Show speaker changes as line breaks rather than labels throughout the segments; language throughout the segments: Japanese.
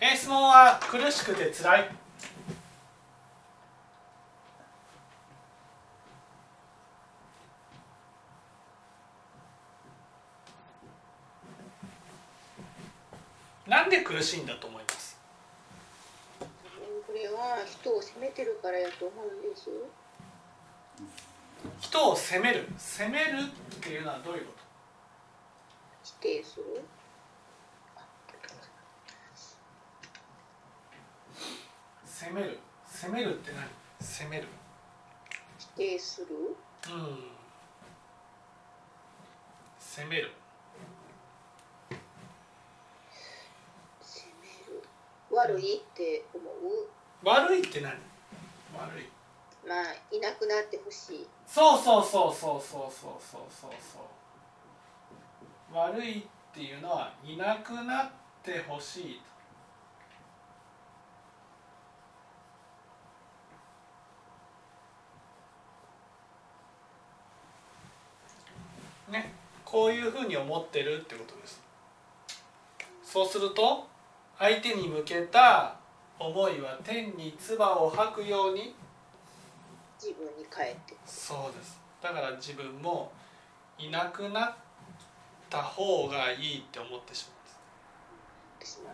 えー質問は苦しくて辛い。なんで苦しいんだと思います？
これは人を責めてるからやと思うんです。
人を責める。責めるっていうのはどういうこ
否定する
責める。責めるって何？責める。
否定する？
うん。責める。
責める。悪いって思う？
悪いって何？悪い。
まあいなくなってほしい。
そうそうそうそうそうそうそうそうそう。悪いっていうのはいなくなってほしいとねこういうふうに思ってるってことです。そうすると相手に向けた思いは天に唾を吐くように
自分に返って
そうです。だから自分もいなくなった方がいいって思ってしまうんです、
ね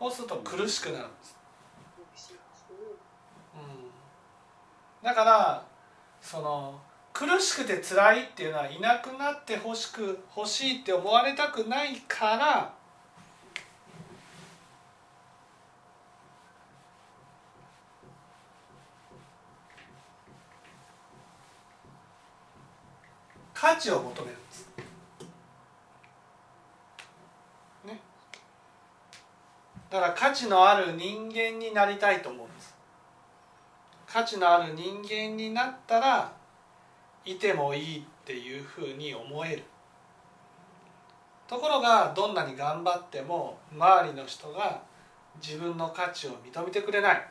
うん、そうすると苦しくなるんです、うん、だからその苦しくて辛いっていうのはいなくなってほしく欲しいって思われたくないから価値を求めるんです。ね。だから価値のある人間になりたいと思うんです。価値のある人間になったらいてもいいっていうふうに思える。ところがどんなに頑張っても周りの人が自分の価値を認めてくれない。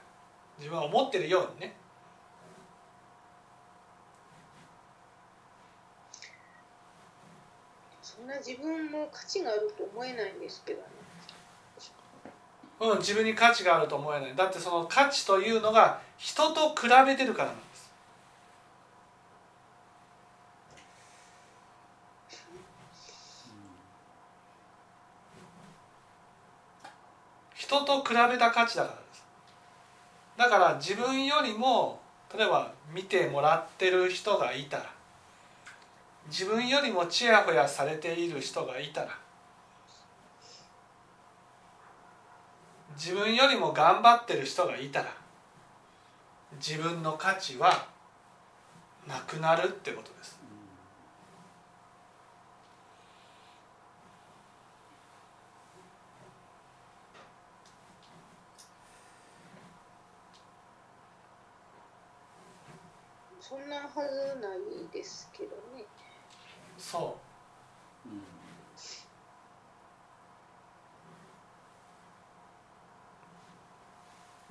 自分は思ってるようにね。
そんな自分も価値があると思えないんですけどね。
うん、自分に価値があると思えない。だってその価値というのが人と比べてるからなんです人と比べた価値だからです。だから自分よりも例えば見てもらってる人がいたら自分よりもちやほやされている人がいたら自分よりも頑張ってる人がいたら自分の価値はなくなるってことです。
そんなはずないですけどね。
そ
う。ん。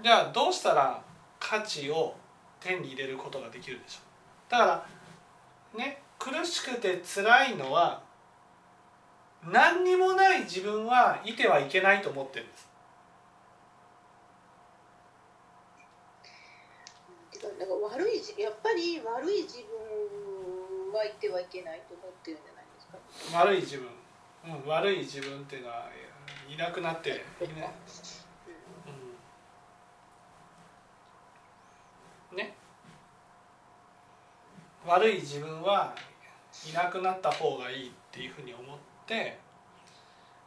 じゃあどうしたら価値を手に入れることができるでしょう？だからね苦しくて辛いのは何にもない自分はいてはいけないと思ってるんです。
なんか悪いじやっぱり悪い自分はいてはいけないと思ってるんじゃないですか？
悪い自分、うん、悪い自分っていうのはいなくなっていない。ね。悪い自分はいなくなった方がいいっていうふうに思って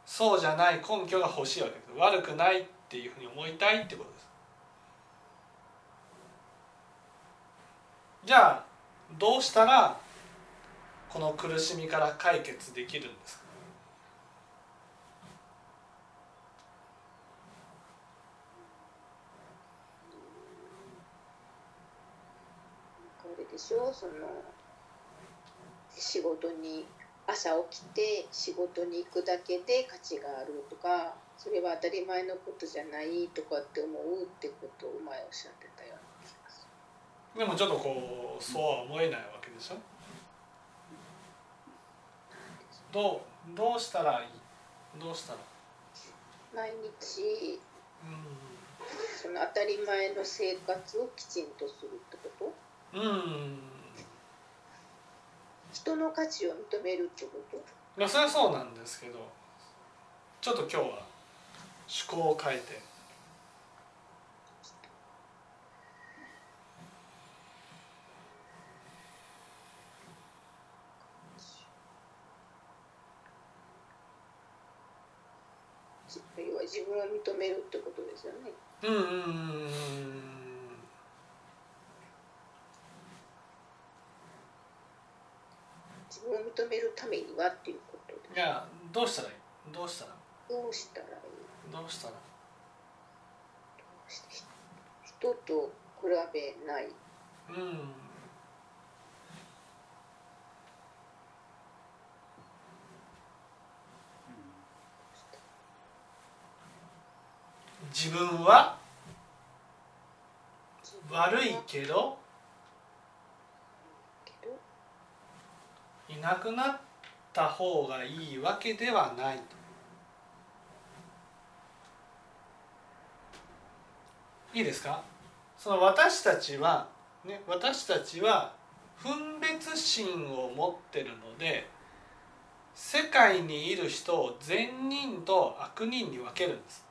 そうじゃない根拠が欲しいわけです。悪くないっていうふうに思いたいってことですじゃあどうしたらこの苦しみから解決できるんですか？
でしょ？その仕事に朝起きて仕事に行くだけで価値があるとかそれは当たり前のことじゃないとかって思うってことを前おっしゃってたような気がする
でもちょっとこうそうは思えないわけでしょ？どうどうしたらいい？どうしたら？
毎日
うん。
その当たり前の生活をきちんとするってこと？
うん。
人の価値を認めるってこと？
いやそれはそうなんですけどちょっと今日は趣向を変えて
要は自分を認めるってことですよね。
うんうんうんうん。
自分を認めるためにはっていうことで
いやどうしたらいい？どうしたら？
どうしたらいい？
どうしたら？
人と比べない。
うん自分は悪いけどいなくなった方がいいわけではないいいですか？その私たちは、ね、私たちは分別心を持ってるので世界にいる人を善人と悪人に分けるんです。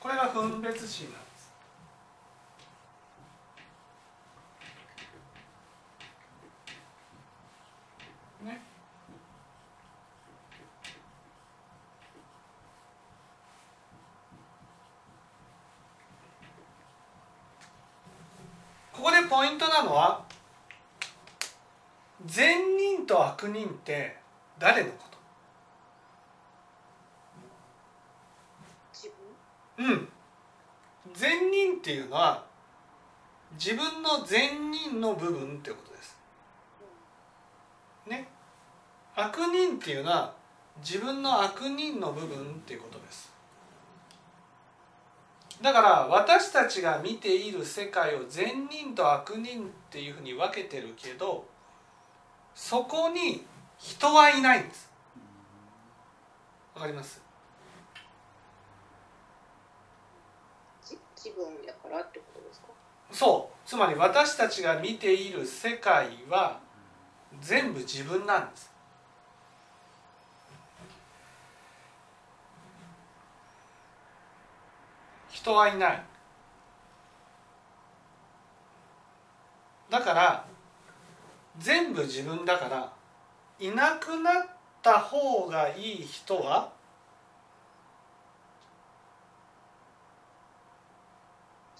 これが分別心なんです。ね。ここでポイントなのは善人と悪人って誰のこと
自
う
分
ん善人っていうのは自分の善人の部分ってことです。ね。悪人っていうのは自分の悪人の部分っていうことです。だから私たちが見ている世界を善人と悪人っていうふうに分けてるけどそこに人はいないんです。わかります？
じ自分やからってことですか？
そう。つまり私たちが見ている世界は全部自分なんです。人はいない。だから全部自分だからいなくなった方がいい人は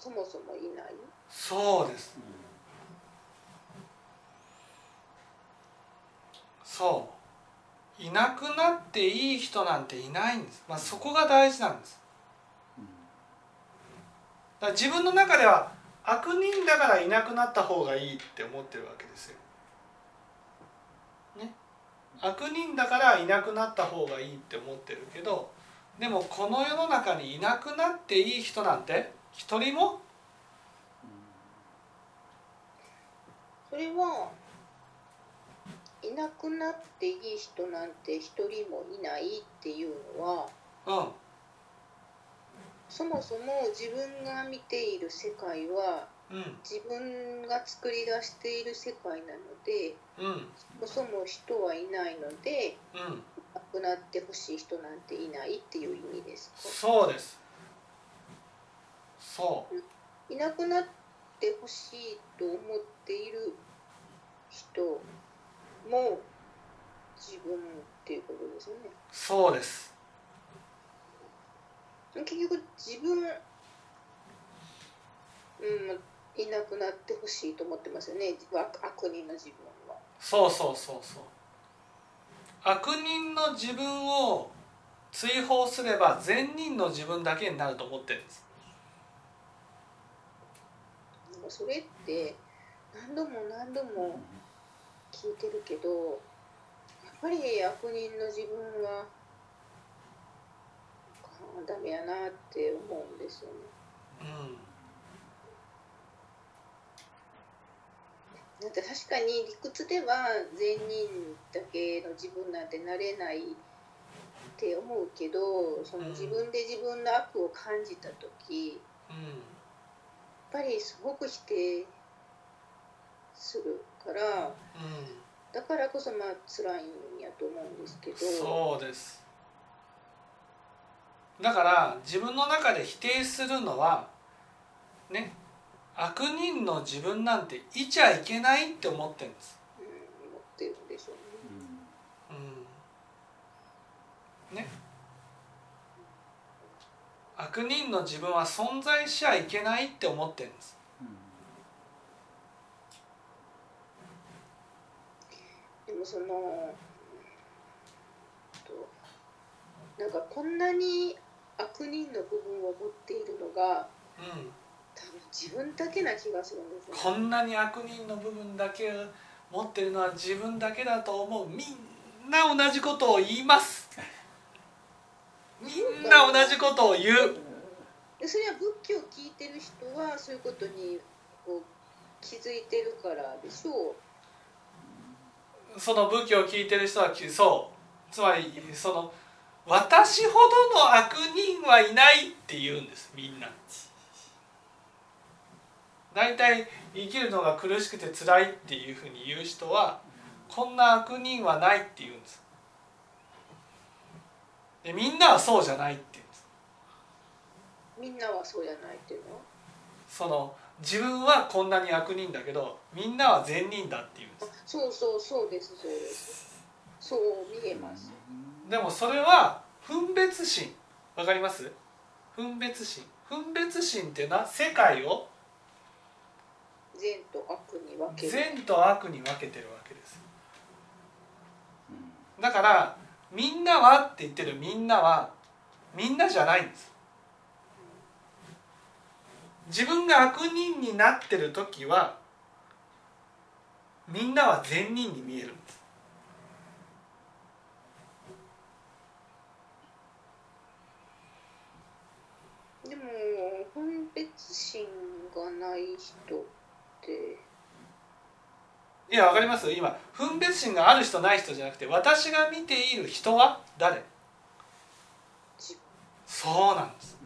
そもそもいない？
そうですそう。いなくなっていい人なんていないんです、まあ、そこが大事なんです。だから自分の中では悪人だからいなくなった方がいいって思ってるわけですよ。ね、悪人だからいなくなった方がいいって思ってるけどでもこの世の中にいなくなっていい人なんて一人も？
それはいなくなっていい人なんて一人もいないっていうのは
うん。
そもそも自分が見ている世界は
うん。
自分が作り出している世界なので
うん。
そもそも人はいないので
うん。
亡くなってほしい人なんていないっていう意味ですか？
そうですそう。
いなくなってほしいと思っている人も自分っていうことですよね。
そうです。
結局自分うんいなくなってほしいと思ってますよね。悪悪人の自分は。
そうそうそうそう。悪人の自分を追放すれば善人の自分だけになると思ってるんです
でもそれって何度も何度も聞いてるけどやっぱり悪人の自分はあダメやなって思うんですよね。
うん。
なんか確かに理屈では善人だけの自分なんてなれないっって思うけどその自分で自分の悪を感じた時、
うん
ぱりすごく否定するから
う
だからこそまあ辛いんやと思うんですけど。
んそうです。だから自分の中で否定するのはね悪人の自分なんていちゃいけないって思ってるんです
うん、思ってるんでしょうね。
うんね悪人の自分は存在しちゃいけないって思ってるんです。
でもそのとなんかこんなに悪人の部分を持っているのが
うん。
多分自分だけな気がするんですね。
こんなに悪人の部分だけ持ってるのは自分だけだと思う。みんな同じことを言いますみんな同じことを言う。
でそれは仏教を聞いてる人はそういうことにこう気づいてるからでしょう。
その仏教を聞いてる人はきそう。つまりその私ほどの悪人はいないって言うんですみんな。大体生きるのが苦しくて辛いっていうふうに言う人はこんな悪人はないって言うんですでみんなはそうじゃないって言う。んです
みんなはそうじゃないっていうの？は
その自分はこんなに悪人だけどみんなは善人だって言う。んです
そうそうそうですそうです。そう見えます。
でもそれは分別心。わかります？分別心。分別心っていうのは世界を
善と悪に分ける。
善と悪に分けてるわけです。だからみんなはって言ってるみんなはみんなじゃないんです。自分が悪人になってる時はみんなは善人に見えるんです。
でも分別心がない人って
いやわかります。今分別心がある人ない人じゃなくて私が見ている人は誰？そうなんです。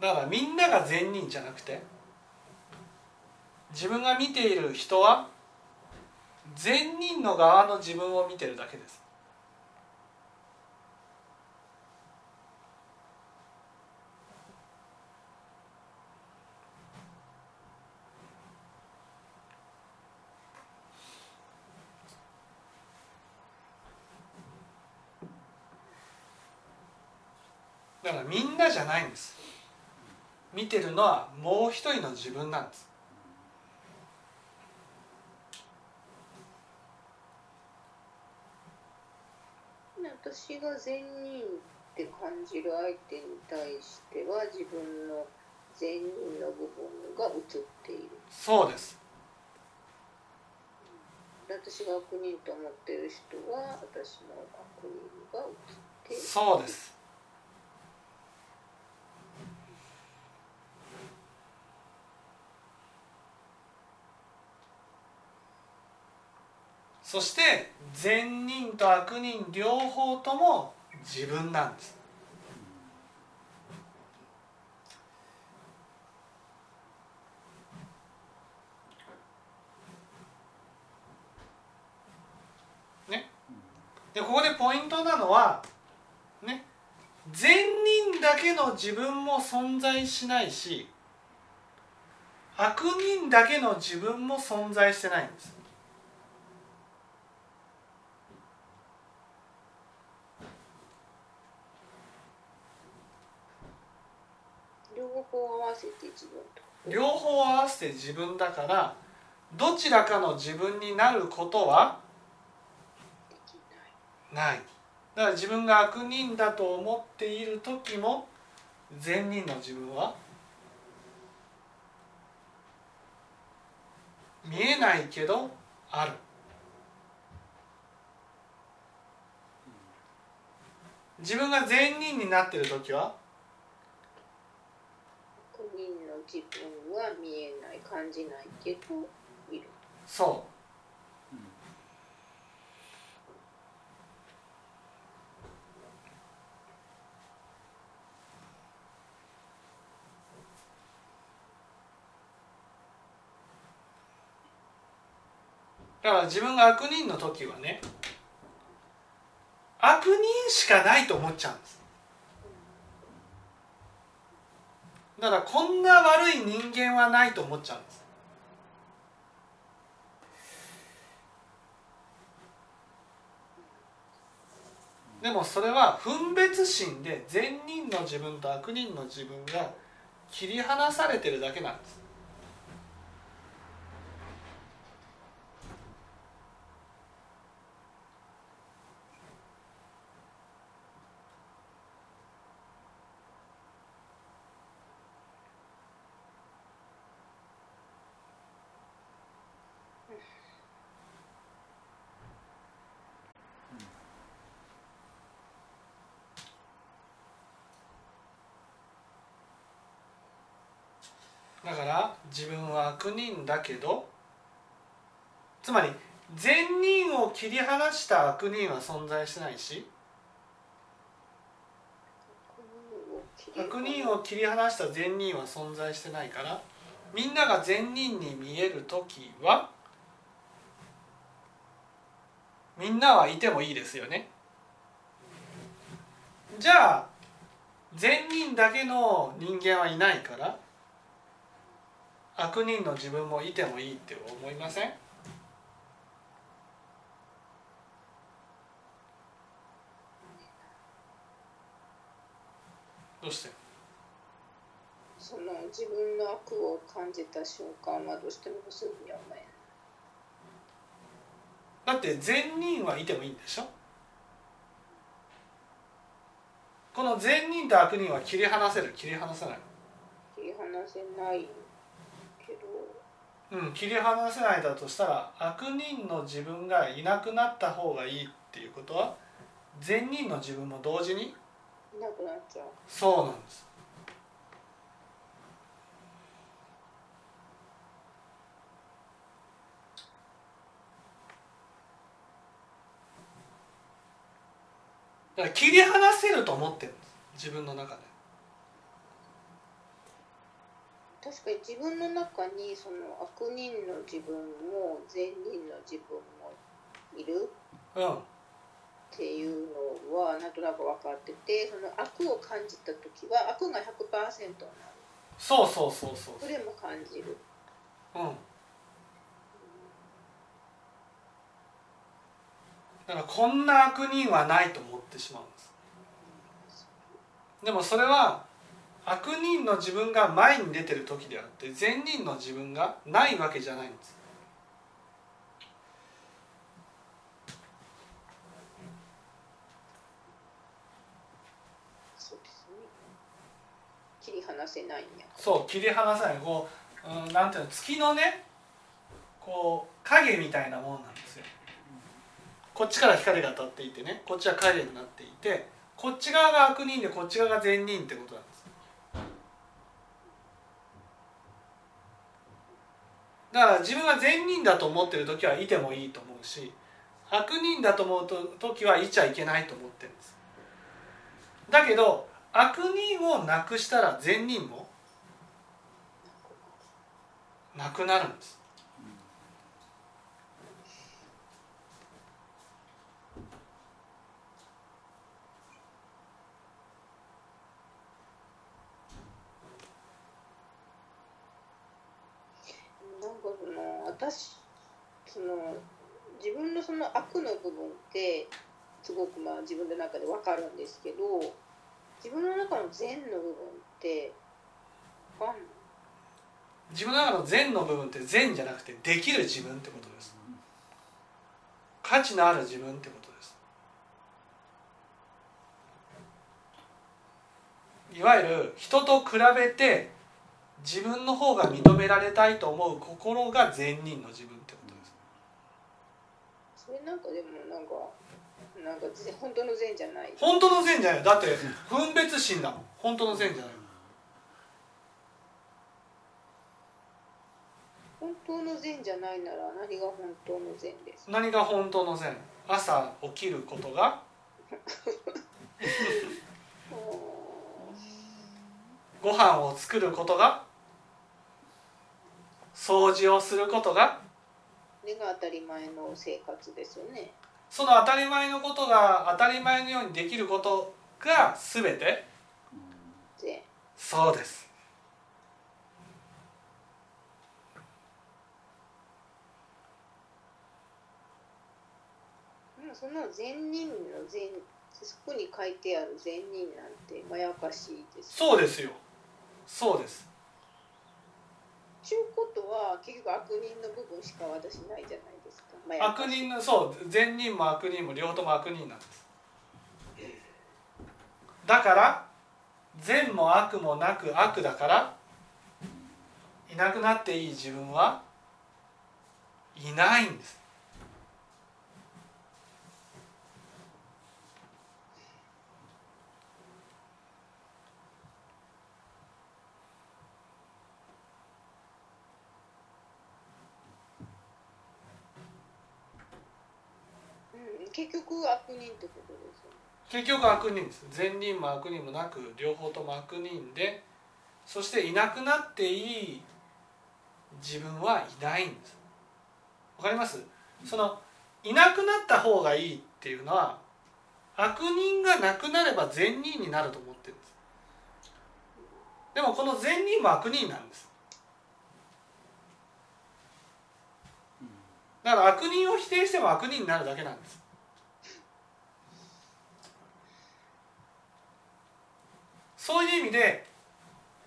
だからみんなが善人じゃなくて自分が見ている人は善人の側の自分を見てるだけです。だからみんなじゃないんです。見てるのはもう一人の自分なんです。
私が善人って感じる相手に対しては自分の善人の部分が映っている。
そうです。
私が悪人と思っている人は私の悪人が映っている。
そうです。そして善人と悪人両方とも自分なんです。ね。でここでポイントなのはね。善人だけの自分も存在しないし悪人だけの自分も存在してないんです
両方合わせて自分と。
両方合わせて自分だからどちらかの自分になることは
ない。
だから自分が悪人だと思っている時も善人の自分は見えないけどある。自分が善人になってる時は
自分は見えない感じないけどいる。
そう。だから自分が悪人の時はね悪人しかないと思っちゃうんです。だからこんな悪い人間はないと思っちゃうんです。でもそれは分別心で善人の自分と悪人の自分が切り離されてるだけなんです。だから自分は悪人だけどつまり善人を切り離した悪人は存在しないし悪人を切り離した善人は存在してないからみんなが善人に見える時はみんなはいてもいいですよね。じゃあ善人だけの人間はいないから悪人の自分もいてもいいって思いません？どうして？
その自分の悪を感じた瞬間はどうしてもすぐに思え
だって善人はいてもいいんでしょ？この善人と悪人は切り離せる？切り離せない
切り離せない
うん切り離せないだとしたら悪人の自分がいなくなった方がいいっていうことは善人の自分も同時に
いなくなっちゃう。
そうなんです。だから切り離せると思ってるんです。自分の中で
確かに自分の中にその悪人の自分も善人の自分もいる
うん。
っていうのはなんとなく分かっててその悪を感じた時は悪が100%になる。
そうそうそうそう。
それも感じる。
うん。だからこんな悪人はないと思ってしまうんです。でもそれは悪人の自分が前に出てる時であって善人の自分がないわけじゃないんです。
切り離せない
そう切り離さない。こう、うん、なんていうの月のねこう影みたいなもんなんですよ。こっちから光が当たっていてねこっちは影になっていてこっち側が悪人でこっち側が善人ってことなんですだから自分が善人だと思ってる時はいてもいいと思うし悪人だと思う時はいちゃいけないと思ってるんです。だけど悪人をなくしたら善人もなくなるんです
なんかその私その自分のその悪の部分ってすごくまあ自分の中で分かるんですけど自分の中の善の部分って分かんない。
自分の中の善の部分って善じゃなくてできる自分ってことです。価値のある自分ってことです。いわゆる人と比べて自分の方が認められたいと思う心が善人の自分。
なんかでもなんかなんかぜ本当の善じゃない。
本当の善じゃない。だって分別心だもん。本当の善じゃない。
本当の善じゃないなら何が本当の善です？か
何が本当の善？朝起きることが？ご飯を作ることが掃除をすることが
これが当たり前の生活ですよね。
その当たり前のことが当たり前のようにできることが全て。
善
そうです。
うんその善人の善そこに書いてある善人なんてまやかしいです
そうですよ。そうです
ちゅうことは結局悪人の部分しか私ないじゃないですか。まあ
悪人のそう善人も悪人も両方とも悪人なんです。だから善も悪もなく悪だからいなくなっていい自分はいないんです。
結局悪人ってことですよね。
結局悪人です。善人も悪人もなく両方とも悪人でそしていなくなっていい自分はいないんです。わかります？そのいなくなった方がいいっていうのは悪人がなくなれば善人になると思ってるんです。でもこの善人も悪人なんです。だから悪人を否定しても悪人になるだけなんですそういう意味で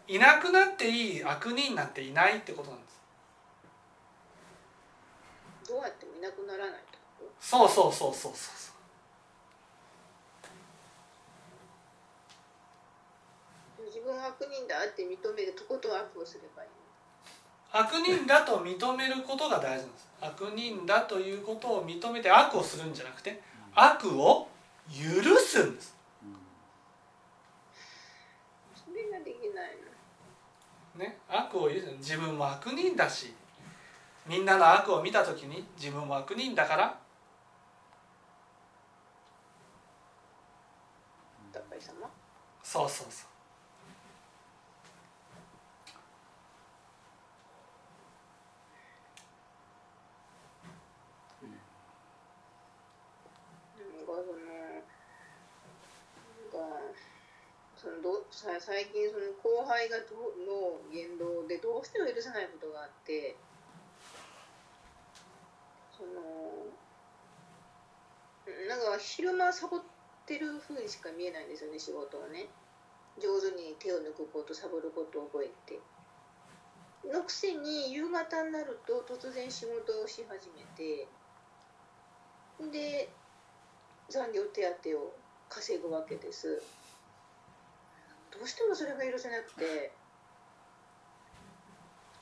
いなくなっていい悪人なんていないってことなんです。
どうやってもいなくならないってこ
そうそうそうそうそう
と自分は悪人だって認めるとことん悪をすればいい。
悪人だと認めることが大事なんです。悪人だということを認めて悪をするんじゃなくて悪を許すんです
それができないの
ね悪を許す自分も悪人だしみんなの悪を見た時に自分も悪人だから。そうそうそう。
なんかそのなんかそのどさ最近その後輩がどの言動でどうしても許せないことがあってそのなんか昼間サボってる風にしか見えないんですよね仕事をね。上手に手を抜くことサボることを覚えて。のくせに夕方になると突然仕事をし始めてで残業手当を稼ぐわけです。どうしてもそれが許せなくて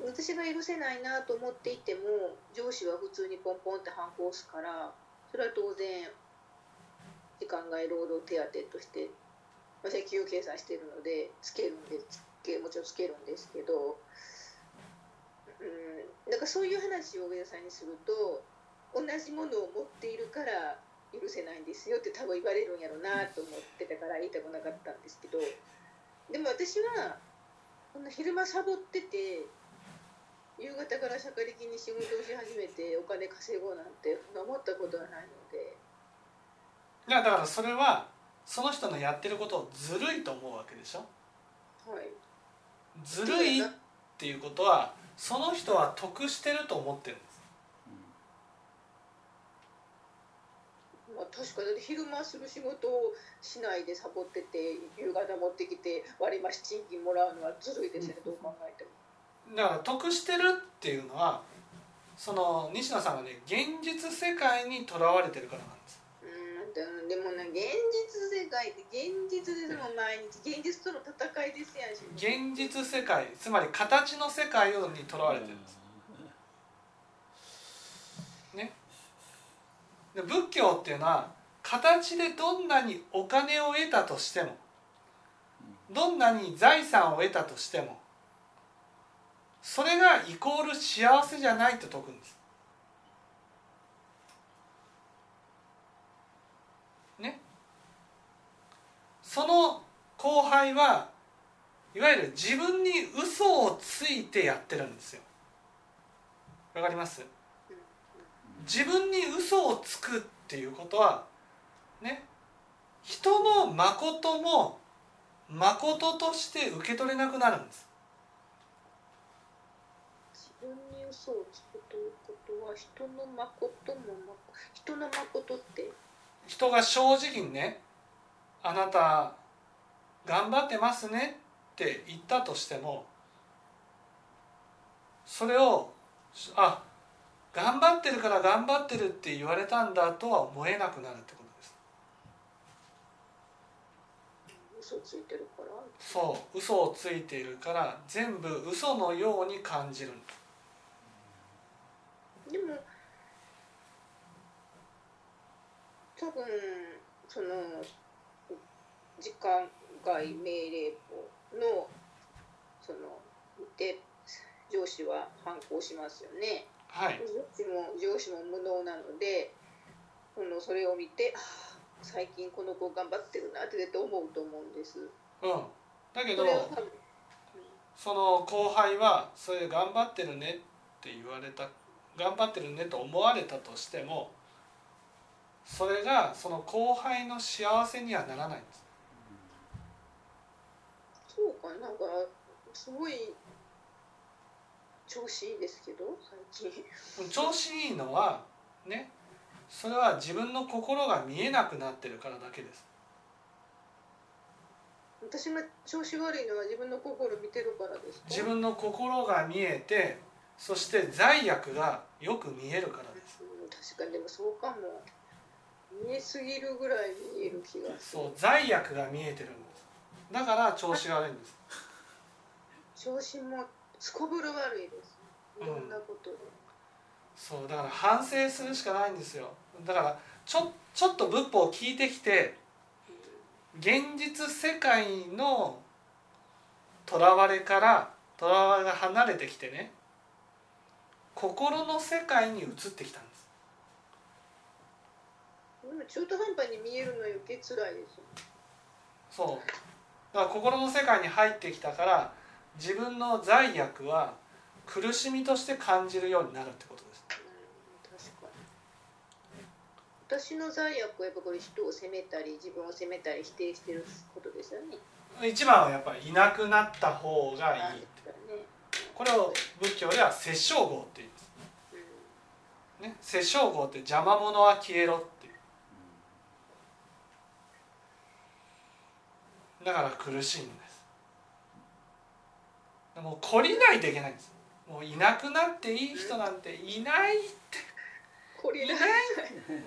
私が許せないなと思っていても上司は普通にポンポンって反抗すからそれは当然時間外労働手当としてまあ請求計算してるのでつけるんでつけもちろんつけるんですけどうんだからそういう話を上田さんにすると同じものを持っているから許せないんですよって多分言われるんやろうなと思ってたから言いたくなかったんですけどでも私はこんな昼間サボってて夕方からしゃかりきに仕事をし始めてお金稼ごうなんて思ったことはないので。
いやだからそれはその人のやってることをずるいと思うわけでしょ？
はい。
ずるいっていうことはその人は得してると思ってるんです
まあ、確かに昼間する仕事をしないでサボってて夕方持ってきて割り増し賃金もらうのはずるいですね、どう考えても。
だから得してるっていうのはその西野さんがね現実世界にとらわれてるからなんです。
うんででもね現実世界って現実でも毎日現実との戦いですやんし
現実世界つまり形の世界にとらわれてるんですねで仏教っていうのは形でどんなにお金を得たとしてもどんなに財産を得たとしてもそれがイコール幸せじゃないと説くんです。ね。その後輩はいわゆる自分に嘘をついてやってるんですよ。わかります？自分に嘘をつくっていうことはね人の誠も誠として受け取れなくなるんです。
自分に嘘をつくということは人の誠もま人の誠って？
人が正直にね「あなた頑張ってますね」って言ったとしてもそれを「あ頑張ってるから頑張ってるって言われたんだ」とは思えなくなるってことです。
嘘ついてるから？
そう嘘をついているから全部嘘のように感じる
でも多分その時間外命令簿のその見て上司は反抗しますよね。
はい。
上司も上司も無能なのでそのそれを見て最近この子頑張ってるなって絶対思うと思うんです。
うん。だけ
そ
どその後輩はそれ頑張ってるねって言われた頑張ってるねと思われたとしてもそれがその後輩の幸せにはならないんです。
そうかなんかすごい調子いいですけど最近。
調子いいのはねそれは自分の心が見えなくなってるからだけです。
私が調子悪いのは自分の心見てるからですか？
自分の心が見えてそして罪悪がよく見えるからです。
うん確かにでもそうかも。見えすぎるぐらい見える気がする。
そう罪悪が見えてるんです。だから調子が悪いんです。
調子もすこぶる悪いですいろんなことで、
そうだから反省するしかないんですよ。だからちょちょっと仏法を聞いてきて現実世界のとらわれからとらわれが離れてきてね心の世界に移ってきたんです。
中途半端に見えるの余計辛いですよ。
そう。だから心の世界に入ってきたから自分の罪悪は苦しみとして感じるようになるってことです。
私の罪悪はやっぱこれ人を責めたり自分を責めたり否定してることですよね。
一番はやっぱりいなくなった方がいい
ね。
これを仏教では殺生業って言います。
うん。
ね、殺生業って邪魔者は消えろっていう。だから苦しいんでも懲りないといけないんです。もういなくなっていい人なんていないって。
これ
い。ない。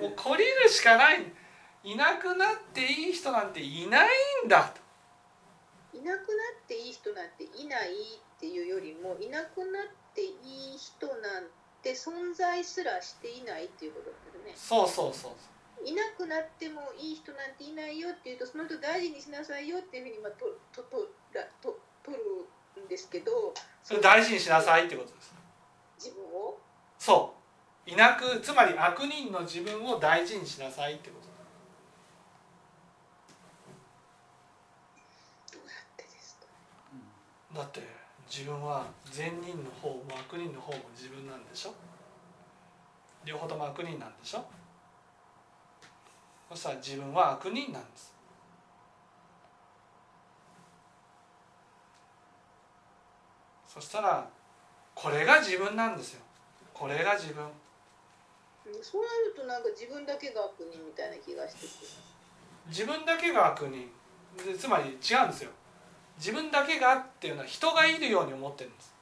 もう懲りるしかない。いなくなっていい人なんていないんだと。
いなくなっていい人なんていないっていうよりもいなくなっていい人なんて存在すらしていないっていうことです
そうそうそう
ねいなくなってもいい人なんていないよっていうとその人大事にしなさいよっていう。ふうにまあとととらと取るんですけど
それ大事にしなさいってことです
自分を？
そう。いなくつまり悪人の自分を大事にしなさいってこと
どうやってですか？
だって自分は善人の方も悪人の方も自分なんでしょ？両方とも悪人なんでしょ？そしたら自分は悪人なんですそしたらこれが自分なんですよ。これが自分。
うんそうなるとなんか自分だけが悪人みたいな気がしてくる
自分だけが悪人。でつまり違うんですよ。自分だけがっていうのは人がいるように思ってるんです。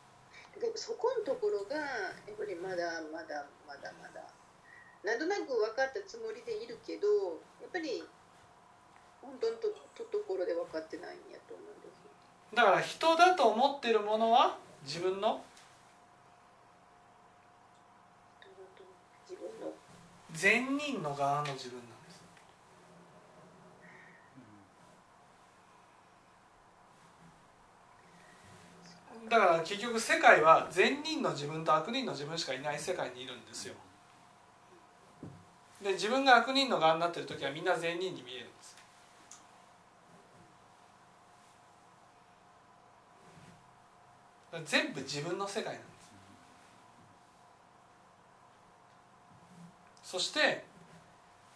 でもそこのところがやっぱりまだまだまだまだ。なんとなく分かったつもりでいるけどやっぱり本当のととところで分かってないんやと思うんです
だから人だと思ってるものは自分の？善人の側の自分なんです。だから結局世界は善人の自分と悪人の自分しかいない世界にいるんですよ。で自分が悪人の側になってる時はみんな善人に見えるんです全部自分の世界なんです。そして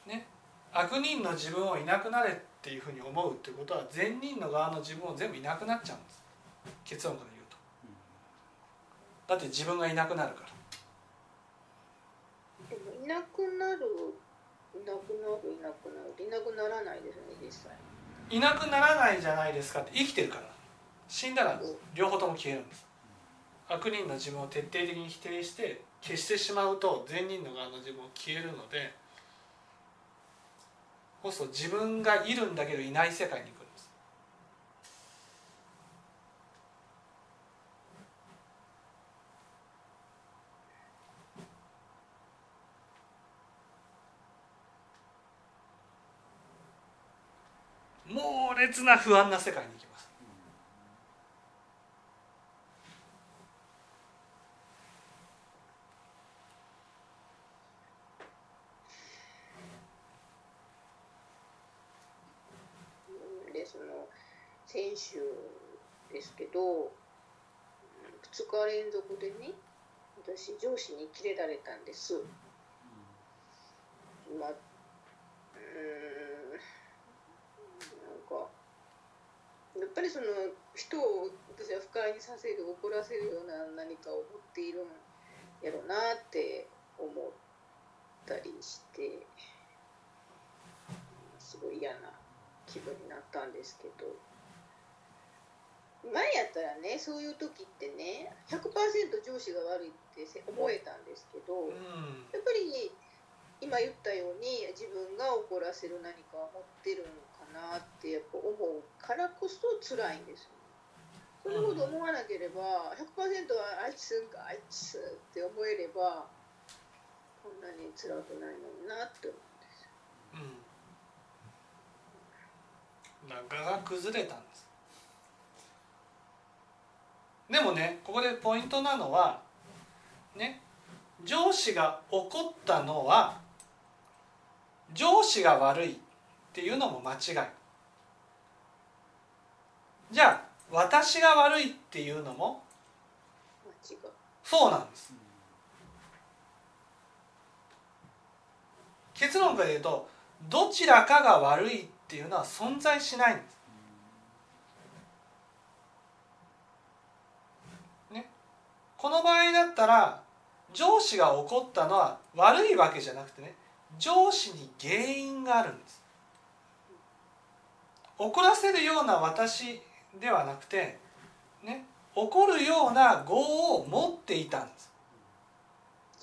ね悪人の自分をいなくなれっていうふうに思うっていうことは善人の側の自分を全部いなくなっちゃうんです。結論から言うと。だって自分がいなくなるから。
でもいなくなるいなくなるいなくなるいなくならないですね実際。
いなくならないじゃないですかって生きてるから。死んだら両方とも消えるんです悪人の自分を徹底的に否定して消してしまうと善人の側の自分も消えるのでそうすると自分がいるんだけどいない世界に行くんです。猛烈な不安な世界に行きます
うんでその先週ですけど2連続でね私上司にキレられたんです。まあうんなんかやっぱりその人を私は不快にさせる怒らせるような何かを持っているんやろうなって思ったりしてすごい嫌な気分になったんですけど。前やったらねそういう時ってね100%上司が悪いって思えたんですけど、
うん
やっぱり今言ったように自分が怒らせる何かを持ってるのかなってやっぱ思うからこそ辛いんですよ。そんなこと思わなければ100%はあいつかあいつって思えればこんなに辛くないのになって思うんですよ。
うん仲が崩れたんですでもねここでポイントなのはね上司が怒ったのは上司が悪いっていうのも間違いじゃあ私が悪いっていうのも。そうなんです結論から言うとどちらかが悪いっていうのは存在しないんです。ね、この場合だったら上司が怒ったのは悪いわけじゃなくてね上司に原因があるんです。怒らせるような私ではなくてね怒るような業を持っていたんです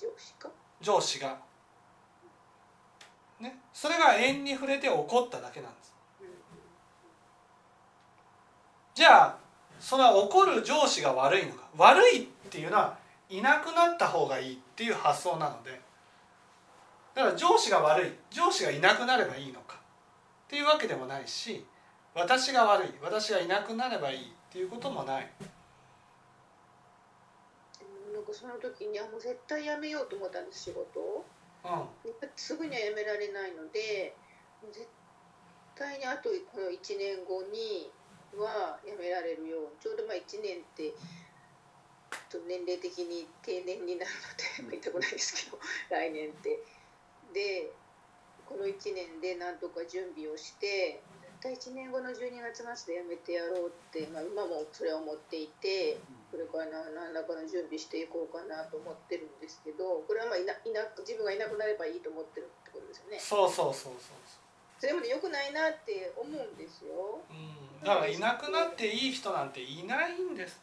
上司か。
上司が。ね、それが縁に触れて怒っただけなんです。
うん
じゃあその怒る上司が悪いのか悪いっていうのはいなくなった方がいいっていう発想なのでだから上司が悪い上司がいなくなればいいのかっていうわけでもないし私が悪い私がいなくなればいいっていうこともない。
なんかその時にあもう絶対やめようと思ったんです仕事を。
うん
やっぱりすぐにはやめられないので絶対にあとこの1年後にはやめられるようにちょうどまあ1年ってと年齢的に定年になるので、まあ言いたくないですけど 来年って。でこの1年でなんとか準備をして絶対1年後の12月末でやめてやろうって、まあ、今もそれは思っていて。これから何らかの準備していこうかなと思ってるんですけどこれはまあいないな自分がいなくなればいいと思ってるってことですよね
そうそうそうそう
それまで良くないなって思うんですよ
うん、だからいなくなっていい人なんていないんです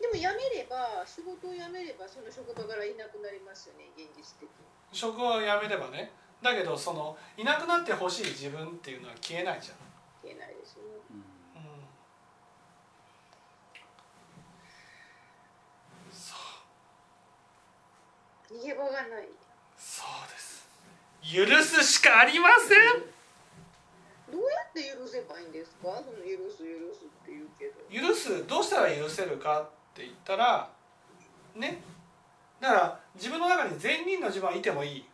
でも辞めれば仕事を辞めればその職場からいなくなりますよね現実的に。
職を辞めればね。だけどそのいなくなってほしい自分っていうのは消えないじゃん、
言えないですよね。
うん、そう
逃げ場がない。
そうです。許すしかありません。
どうやっって許せばいいんですか？その許す許すって言うけど。
許す。どうしたら許せるかって言ったらねだから自分の中に善人の自分はいてもいい。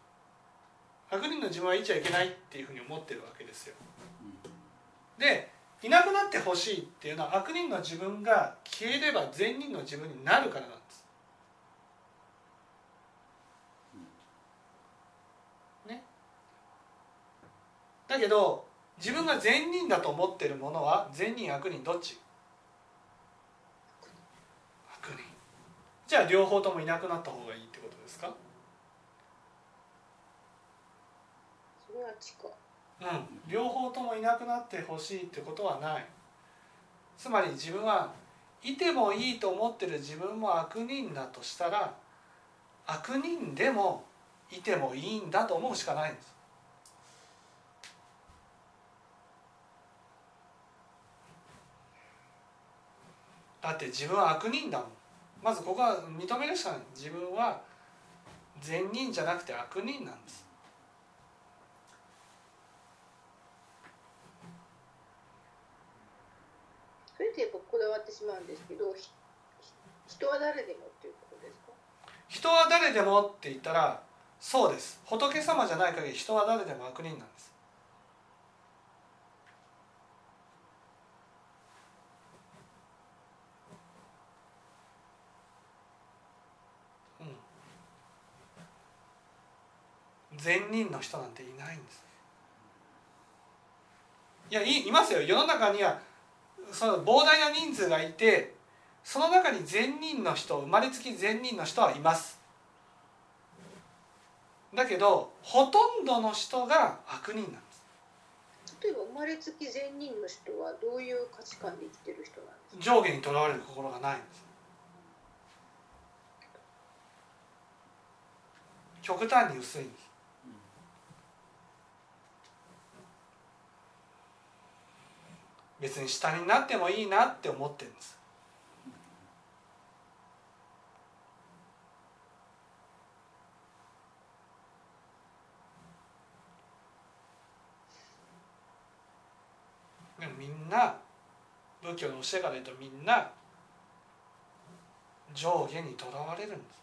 悪人の自分はいちゃいけないっていうふうに思ってるわけですよ。でいなくなってほしいっていうのは悪人の自分が消えれば善人の自分になるからなんです。ね。だけど自分が善人だと思ってるものは善人悪人どっち悪人じゃあ両方ともいなくなった方がいいってことですか？
それは近い。
うん。両方ともいなくなってほしいってことはない。つまり自分はいてもいいと思ってる自分も悪人だとしたら悪人でもいてもいいんだと思うしかないんです。だって自分は悪人だもんまずここは認めるしかない。自分は善人じゃなくて悪人なんです。
それってやっぱこだわってしまうんですけどひ人は誰でもっていうことですか？
人は誰でもって言ったらそうです。仏様じゃない限り人は誰でも悪人なんですうん善人の人なんていないんです。いやいいますよ。世の中にはその膨大な人数がいてその中に善人の人生まれつき善人の人はいます。だけどほとんどの人が悪人なんです。
例えば生まれつき善人の人はどういう価値観で生きてる人なんですか？
上下にとらわれる心がないんです。極端に薄いんです別に下になってもいいなって思ってるんです。でもみんな仏教の教えから言うとみんな上下にとらわれるんです。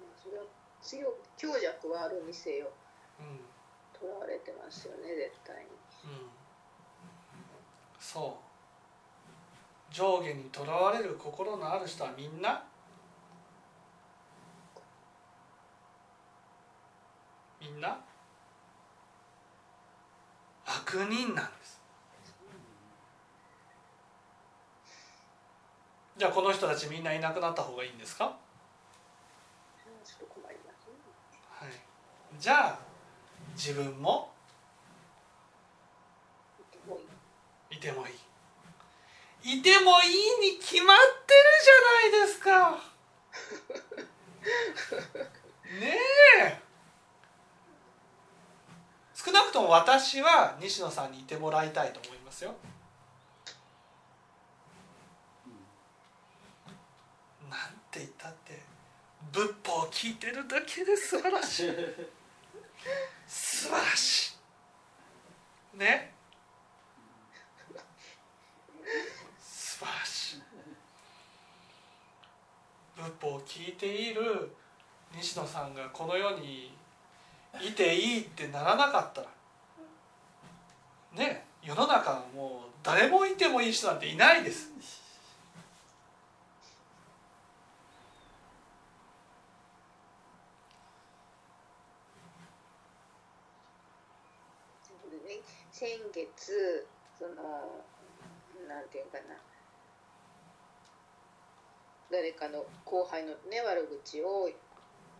まあそれは強強弱はあるにせよ。
うん。
とらわれてますよね絶対に。
うんそう。上下にとらわれる心のある人はみんなみんな悪人なんです。じゃあこの人たちみんないなくなった方がいいんですか、
は
い、じゃあ自分も
もうい
てもいい。いてもいいに決まってるじゃないですか。ねえ。少なくとも私は西野さんにいてもらいたいと思いますよ。なんて言ったって仏法を聞いてるだけで素晴らしい。素晴らしい。ね素晴らしい仏法を聞いている西野さんがこの世にいていいってならなかったらね世の中もう誰もいてもいい人なんていないです。
先月そのなんていうかな。誰かの後輩のね悪口を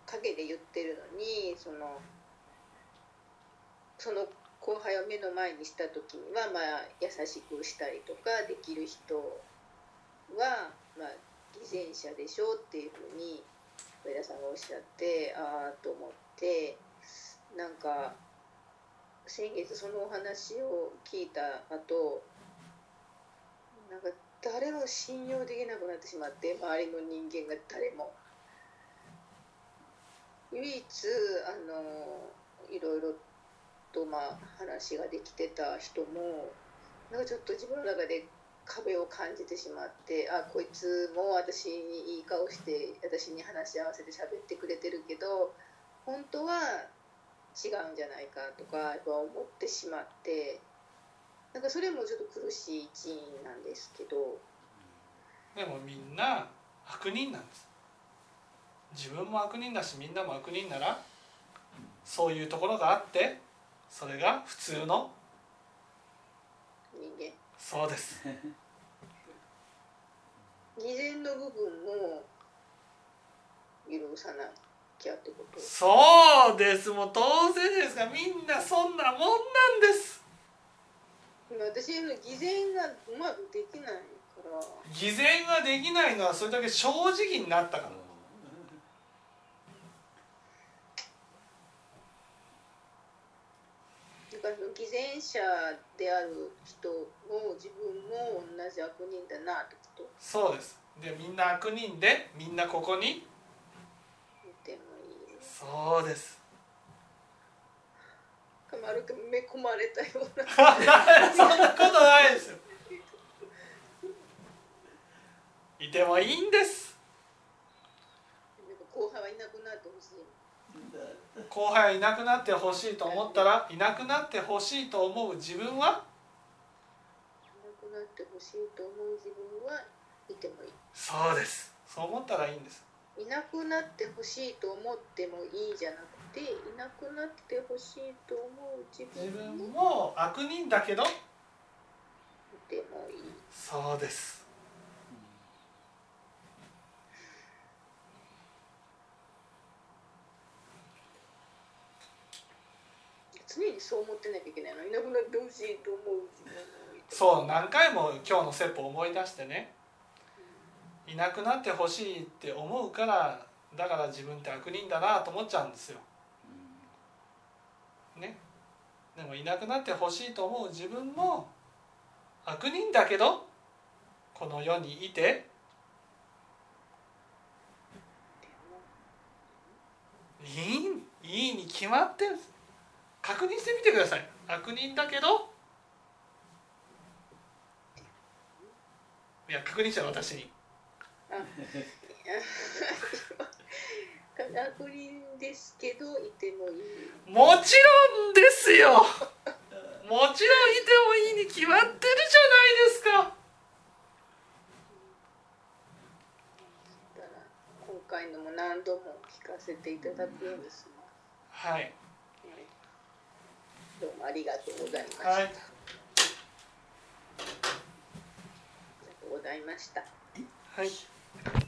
陰で言ってるのにそのその後輩を目の前にした時にはまあ優しくしたりとかできる人はまあ偽善者でしょうっていうふうに上田さんがおっしゃってああと思ってなんか先月そのお話を聞いた後なんか誰も信用できなくなってしまって周りの人間が誰も。唯一あのいろいろとまあ話ができてた人もなんかちょっと自分の中で壁を感じてしまってあこいつも私にいい顔して私に話し合わせて喋ってくれてるけど本当は違うんじゃないかとかやっぱ思ってしまってなんかそれもちょっと苦しい一因なんですけど。
でもみんな悪人なんです。自分も悪人だしみんなも悪人ならそういうところがあってそれが普通の
人間。
そうです。
偽善の部分も許さなきゃってこと。
そうですもう当然ですがみんなそんなもんなんです
私の偽善がうまくできないから。
偽善ができないのはそれだけ正直になったから
だから偽善者である人も自分も同じ悪人だなってこと？
そうです。でみんな悪人でみんなここに。そうです
丸く埋め込まれたような。
そんなことないですよ。いてもいいんです
なんか後輩はいなくなってほしい
後輩はいなくなってほしいと思ったらいなくなってほしいと思う自分は？い
なくなってほしいと思う自分はいてもい
そうです。そう思ったらいいんです。
いいなくなってほしいと思ってもいいじゃなくていなくなってほしいと思う自
自分
分も
も悪人だけど。
いてもいい。
そうです
常にそう思ってなきゃいけないの。いなくなってほしいと思う自分もいて
そう何回も今日の説法を思い出してね。いなくなってほしいって思うからだから自分って悪人だなと思っちゃうんですよ。ね、でもいなくなってほしいと思う自分も悪人だけどこの世にいていいいいに決まってる確認してみてください。悪人だけどいや確認した私に。
あ悪人ですけどいてもいい。
もちろんですよ。もちろんいてもいいに決まってるじゃないですか。
今回のも何度も聞かせていただくようにします、
はい。
はい。どうもありがとうございました、
はい。
ありがとうございました。
はい